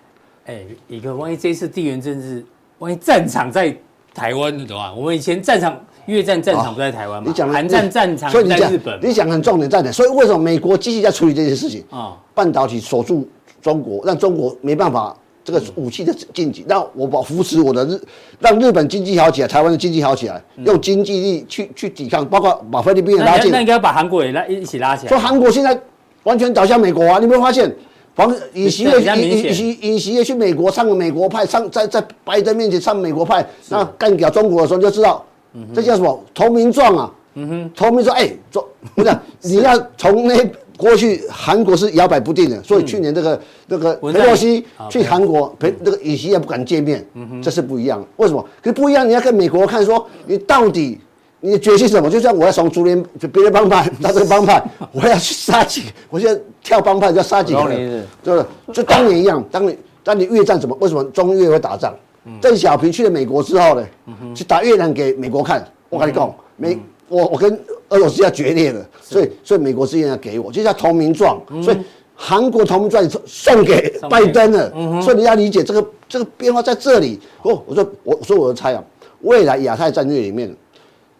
[SPEAKER 2] 哎，一个万一这一次地缘政治，万一战场在台湾的话，我们以前战场。越战战场不在台湾嘛？你讲韩战战场在日本。
[SPEAKER 3] 你讲很重点在哪？所以为什么美国积极在处理这些事情？啊，半导体锁住中国，让中国没办法这个武器的晋级，让我保扶持我的日，让日本经济好起来，台湾的经济好起来，用经济力去去抵抗，包括把菲律宾拉进。
[SPEAKER 2] 那应该要把韩国也拉一起拉起来。
[SPEAKER 3] 说韩国现在完全倒向美国啊！你没有发现？黄尹锡悦尹尹锡尹锡悦去美国唱美国派，唱在在拜登面前唱美国派，那干掉中国的时候就知道。这叫什么投名状啊？嗯哼，投名状，哎，做不是 *laughs* 你要从那过去，韩国是摇摆不定的，所以去年这个那个佩洛西去韩国，佩那个尹锡悦也不敢见面，嗯，这是不一样。为什么？可是不一样，你要跟美国看说，你到底你的决心是什么？就像我要从竹联就别的帮派到这个帮派，*laughs* 我要去杀几个，我现在跳帮派就要杀几个人，就是就当年一样。当你当你越战怎么？为什么中越会打仗？邓小平去了美国之后呢，去打越南给美国看。我跟你讲，美我我跟俄罗斯要决裂了，所以所以美国资源要给我，就叫投名状。所以韩国投名状送给拜登了。所以你要理解这个这个变化在这里。哦，我说我说我的猜啊，未来亚太战略里面。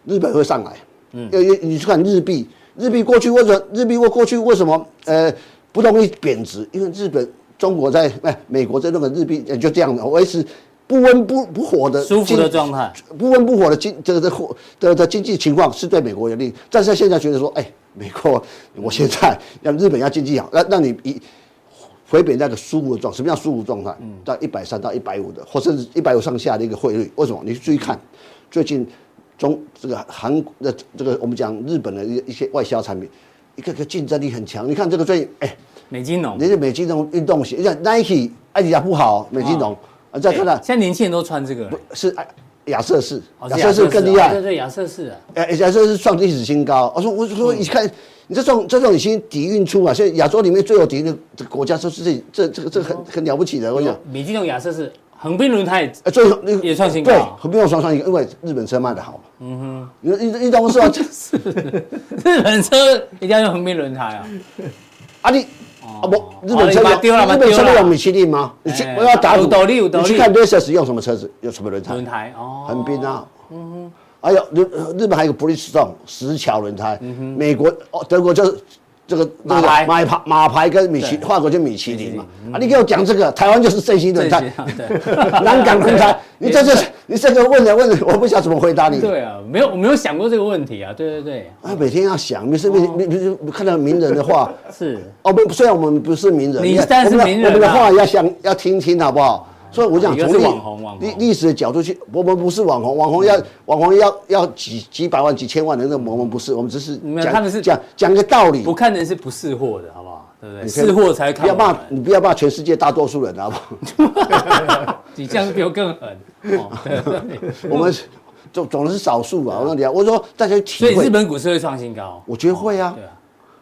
[SPEAKER 3] 日本会上来，嗯，因为你去看日币，日币过去为什么日币过过去为什么呃不容易贬值？因为日本、中国在哎美国在那个日币就这样的维持不温不不火的
[SPEAKER 2] 舒服的状态，
[SPEAKER 3] 不温不火的经这个的货的的经济情况是对美国有利，但是现在觉得说，哎，美国，我现在让日本要经济好，让让你一回北那个舒服的状，什么叫舒服状态？嗯，到一百三到一百五的，或甚至一百五上下的一个汇率，为什么？你去注意看最近。中这个韩的这个我们讲日本的一一些外销产品，一个个竞争力很强。你看这个最哎，
[SPEAKER 2] 美津浓，
[SPEAKER 3] 人家美津浓运动鞋，像 Nike、爱迪达不好，美津浓啊，再看看，
[SPEAKER 2] 现在年轻人都穿这个，
[SPEAKER 3] 是亚瑟士，亚瑟士更厉害，
[SPEAKER 2] 对对，亚瑟士啊，
[SPEAKER 3] 哎，亚瑟士创历史新高。我说我说你看，你这种这种已经底蕴出啊，现在亚洲里面最有底蕴的国家，就是这这这个这个很很了不起的。我讲
[SPEAKER 2] 美津浓、亚瑟士。横滨轮胎，
[SPEAKER 3] 呃，最后那个
[SPEAKER 2] 也创新高。
[SPEAKER 3] 对，横滨又双创新高，因为日本车卖的好。嗯哼，你你你懂是吧？
[SPEAKER 2] 就是日本车一定要用横滨轮胎啊！*laughs* 啊你啊不，日本车有日本车有米其林吗？你去我要打赌，你去看 Lexus 用什么车子，用什么轮胎？轮胎哦，横滨啊。嗯哼，还有日日本还有个 Bridgestone 石桥轮胎。嗯，美国哦，德国就是。这个马牌。马牌马牌跟米其法国就米其林嘛。啊！你给我讲这个，台湾就是正新轮胎，*laughs* 南港轮胎，你这是你这个问的问题，我不晓得怎么回答你。对啊，没有我没有想过这个问题啊！对对对，
[SPEAKER 3] 啊，每天要想，你是你你你看到名人的话 *laughs*
[SPEAKER 2] 是。
[SPEAKER 3] 哦不，虽然我们不是名人，
[SPEAKER 2] 你但是名人，
[SPEAKER 3] 我们的话要想要听听好不好？所以我想从
[SPEAKER 2] 历
[SPEAKER 3] 历历史的角度去，我们不是网红，网红要网红要要几几百万几千万的那个，我们不是，我们只是讲
[SPEAKER 2] 他们是
[SPEAKER 3] 讲讲个道理，
[SPEAKER 2] 不看人是不识货的，好不好？对不对？识货才看。
[SPEAKER 3] 不要骂你，不要骂全世界大多数人，好不好？*laughs*
[SPEAKER 2] 你这样比我更狠。
[SPEAKER 3] 我们总总是少数吧？我跟你讲，我说大家体会。
[SPEAKER 2] 所以日本股市会创新高，
[SPEAKER 3] 我觉得会啊。
[SPEAKER 2] 对啊。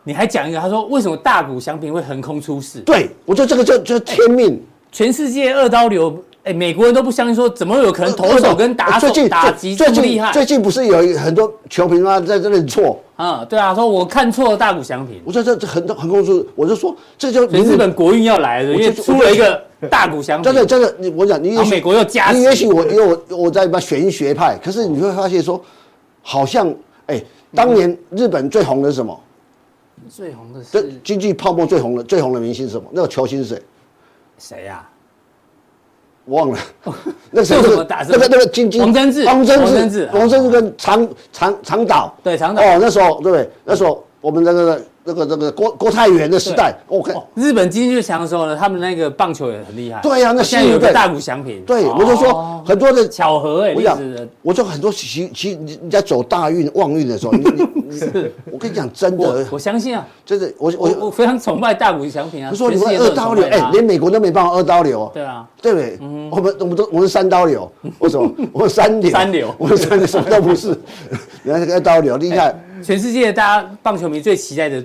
[SPEAKER 2] 你还讲一个，他说为什么大股祥平会横空出世？
[SPEAKER 3] 对，我觉得这个就就天命。
[SPEAKER 2] 全世界二刀流，哎，美国人都不相信，说怎么有可能投手跟打手打击这么厉害？
[SPEAKER 3] 最近不是有很多球评吗？在这里错
[SPEAKER 2] 啊，对啊，说我看错了大谷翔平。
[SPEAKER 3] 我说这这很多横空出世，我就说这就
[SPEAKER 2] 日本国运要来了，因为出了一个大谷翔平。
[SPEAKER 3] 真的真的，你我讲你，
[SPEAKER 2] 美国又加，
[SPEAKER 3] 你也许我因为我我在把玄学派，可是你会发现说，好像哎，当年日本最红的是什么？
[SPEAKER 2] 最红的是
[SPEAKER 3] 经济泡沫最红的最红的明星是什么？那个球星是谁？
[SPEAKER 2] 谁呀？
[SPEAKER 3] 我忘了，那个那个那个金金
[SPEAKER 2] 王贞治，
[SPEAKER 3] 王贞治，王贞治跟长长长岛，
[SPEAKER 2] 对长岛。
[SPEAKER 3] 哦，那时候对不对？那时候我们那个。那个那个郭郭泰元的时代，OK。
[SPEAKER 2] 日本经济最强的时候呢，他们那个棒球也很厉害。
[SPEAKER 3] 对呀，那
[SPEAKER 2] 现在有个大谷翔平。
[SPEAKER 3] 对，我就说很多的
[SPEAKER 2] 巧合哎，我讲，
[SPEAKER 3] 我就很多其其你在走大运旺运的时候，你你 *laughs* 是，我跟你讲真的，
[SPEAKER 2] 我相信啊，
[SPEAKER 3] 真的，我我
[SPEAKER 2] 我非常崇拜大谷翔平啊。
[SPEAKER 3] 不说你们二刀流，哎，连美国都没办法二刀流。
[SPEAKER 2] 对啊，
[SPEAKER 3] 对不对？我们我们都我们三刀流，*laughs* 为什么？我们三流，
[SPEAKER 2] 三流，
[SPEAKER 3] 我们三流什么都不是。你看这个二刀流厉害，
[SPEAKER 2] 全世界大家棒球迷最期待的。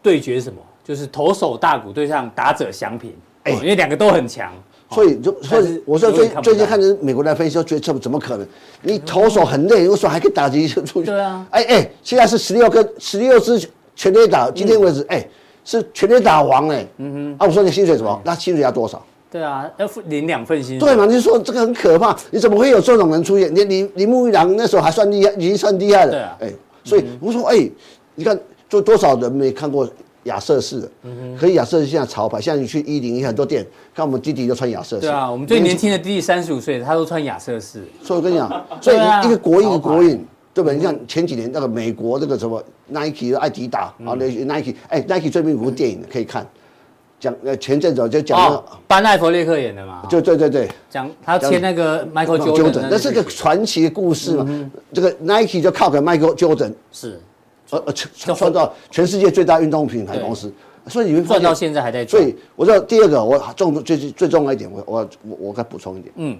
[SPEAKER 2] 对决什么？就是投手大谷对上打者翔平，哎，因为两个都很强，
[SPEAKER 3] 所以就所以我说最最近看着美国来分析，觉得这怎么可能？你投手很累，为什么还可以打击出去？
[SPEAKER 2] 对啊，
[SPEAKER 3] 哎哎，现在是十六个十六支全垒打，今天为止，哎，是全垒打王哎，嗯哼，啊，我说你薪水什么？那薪水要多少？
[SPEAKER 2] 对啊，要领两份薪水。
[SPEAKER 3] 对嘛？你说这个很可怕，你怎么会有这种人出现？你你铃木一郎那时候还算厉害，已经算厉害了。对啊，哎，所以我说，哎，你看。做多少人没看过亚瑟士的？可以亚瑟士现在潮牌，现在你去一零一很多店，看我们弟弟都穿亚瑟士。
[SPEAKER 2] 对啊，我们最年轻的弟弟三十五岁，他都穿亚瑟士。
[SPEAKER 3] 所以我跟你讲，*laughs* 所以一个国运，国印，对吧？你像前几年那个美国那个什么 Nike 的艾迪达，啊，Nike，哎，Nike 最近有部电影可以看，讲呃前阵子就讲那个
[SPEAKER 2] 班艾弗列克演的嘛，
[SPEAKER 3] 就对对对，
[SPEAKER 2] 讲他签那个 Michael Jordan，
[SPEAKER 3] 那是个传奇的故事嘛。这个 Nike 就靠给 Michael Jordan
[SPEAKER 2] 是。
[SPEAKER 3] 呃呃，创创造全世界最大运动品牌公司，所以你们
[SPEAKER 2] 赚到现在还在赚。
[SPEAKER 3] 所以我知道第二个，我重最最重要一点，我我我我该补充一点。嗯，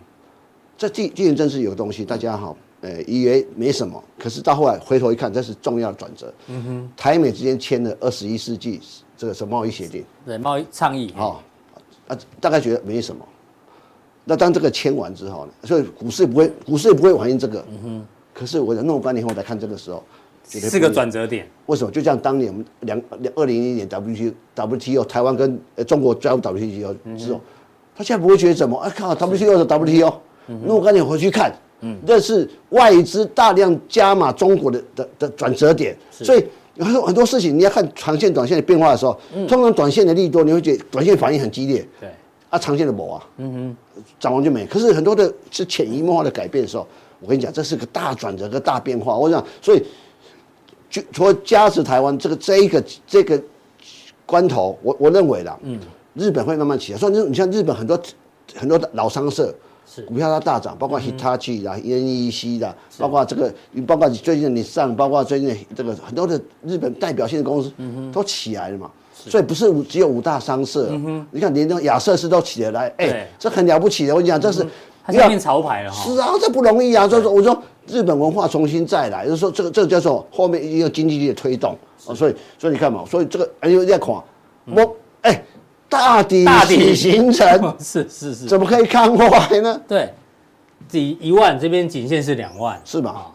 [SPEAKER 3] 这地地缘政治有个东西，大家哈呃，以为没什么，可是到后来回头一看，这是重要的转折。嗯哼，台美之间签了二十一世纪这个什么贸易协定？
[SPEAKER 2] 对，贸易倡议。
[SPEAKER 3] 好、哦，啊，大概觉得没什么。那当这个签完之后呢，所以股市不会，股市也不会反映这个。嗯哼。可是我的若干年后来看这个时候，
[SPEAKER 2] 是个转折点。
[SPEAKER 3] 为什么？就像当年我们两两二零一零年 WTO WTO 台湾跟呃中国加入 WTO 之后，他现在不会觉得怎么？啊靠，WTO 的 WTO，若干年回去看，嗯，这是外资大量加码中国的的的转折点。所以很多很多事情你要看长线、短线的变化的时候，通常短线的利多你会觉得短线反应很激烈。对。啊，长线的某啊，嗯哼，涨完就没。可是很多的是潜移默化的改变的时候，我跟你讲，这是个大转折，个大变化。我想，所以就说加持台湾这个这一个这个关头，我我认为啦，嗯，日本会慢慢起来。所以你像日本很多很多的老商社，是股票它大涨，包括 Hitachi 啦、NEC 啦，包括这个，包括最近你上，包括最近这个很多的日本代表性的公司，都起来了嘛。所以不是只有五大商社，你看连那亚瑟士都起得来，哎，这很了不起的。我跟你讲，这是
[SPEAKER 2] 它下面潮牌了哈。
[SPEAKER 3] 是啊，这不容易啊。所以说，我说日本文化重新再来，就是说这个这个叫做后面一个经济力的推动啊。所以所以你看嘛，所以这个哎呦在看，我哎大底大底形成，
[SPEAKER 2] 是是是，
[SPEAKER 3] 怎么可以看过来呢？
[SPEAKER 2] 对，底一万这边颈线是两万，
[SPEAKER 3] 是吧？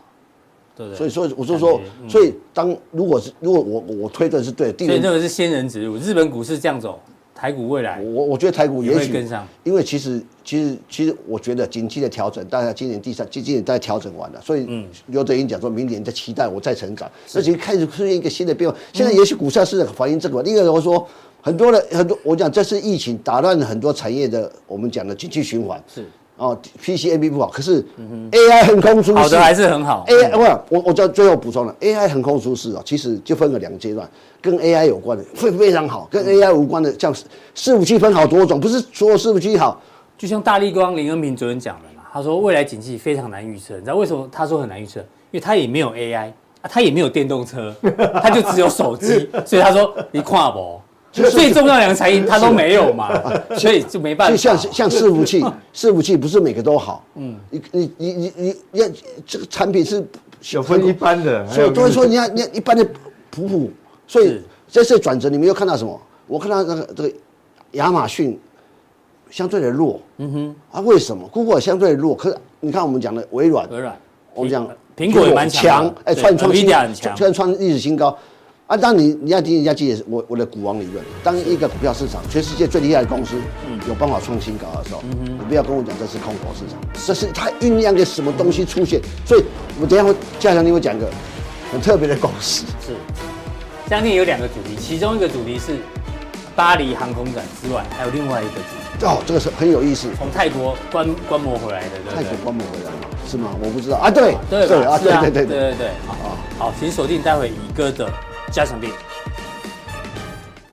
[SPEAKER 3] 对对，所以所以我就说，所以当如果是如果我我推断是对，
[SPEAKER 2] 所以这个是仙人指路，日本股市这样走，台股未来
[SPEAKER 3] 我我觉得台股也
[SPEAKER 2] 许跟上，
[SPEAKER 3] 因为其实其实其实我觉得景气的调整，大家今年第三今今年大概调整完了，所以刘德英讲说明年在期待我再成长，而且开始出现一个新的变化，现在也许股市是反映这个，另外我说很多的很多我讲这次疫情打乱了很多产业的我们讲的经济循环是。哦，PCMB 不好，可是 AI 横空出世，
[SPEAKER 2] 好的还是很好。
[SPEAKER 3] AI 不，我我叫最后补充了，AI 横空出世啊，其实就分了两个阶段，跟 AI 有关的会非常好，跟 AI 无关的，像伺服器分好多种，不是所有伺服器好。
[SPEAKER 2] 就像大力光林恩平昨天讲的嘛，他说未来景气非常难预测，你知道为什么？他说很难预测，因为他也没有 AI 啊，他也没有电动车，他就只有手机，所以他说你跨博。最重要两个产业它都没有嘛，*laughs* 所以就没办法。
[SPEAKER 3] 就像像伺服器，*laughs* 伺服器不是每个都好。嗯，你你你你你要这个产品是
[SPEAKER 4] 小分一般的，
[SPEAKER 3] 所以都会说你要你要一般的普普。所以这次转折，你们又看到什么？我看到那个这个亚马逊相对的弱。嗯哼。啊，为什么？Google 相对的弱，可是你看我们讲的微软，微软，我们讲
[SPEAKER 2] 苹果也蛮强，
[SPEAKER 3] 哎，创创新高，创创历史新高。啊，当你你要听人家记得我我的股王理论，当一个股票市场全世界最厉害的公司有办法创新高的时候，你不要跟我讲这是空头市场，这是它酝酿个什么东西出现。所以我等下会加强你会讲个很特别的公司。
[SPEAKER 2] 是，将近有两个主题，其中一个主题是巴黎航空展之外，还有另外一个主题。
[SPEAKER 3] 哦，这个是很有意思。
[SPEAKER 2] 从泰国观观摩回来的，对
[SPEAKER 3] 泰国观摩回来的？是吗？我不知道啊。对对
[SPEAKER 2] 对啊，
[SPEAKER 3] 对对对
[SPEAKER 2] 对对对。好，好，请锁定待会宇哥的。加强臂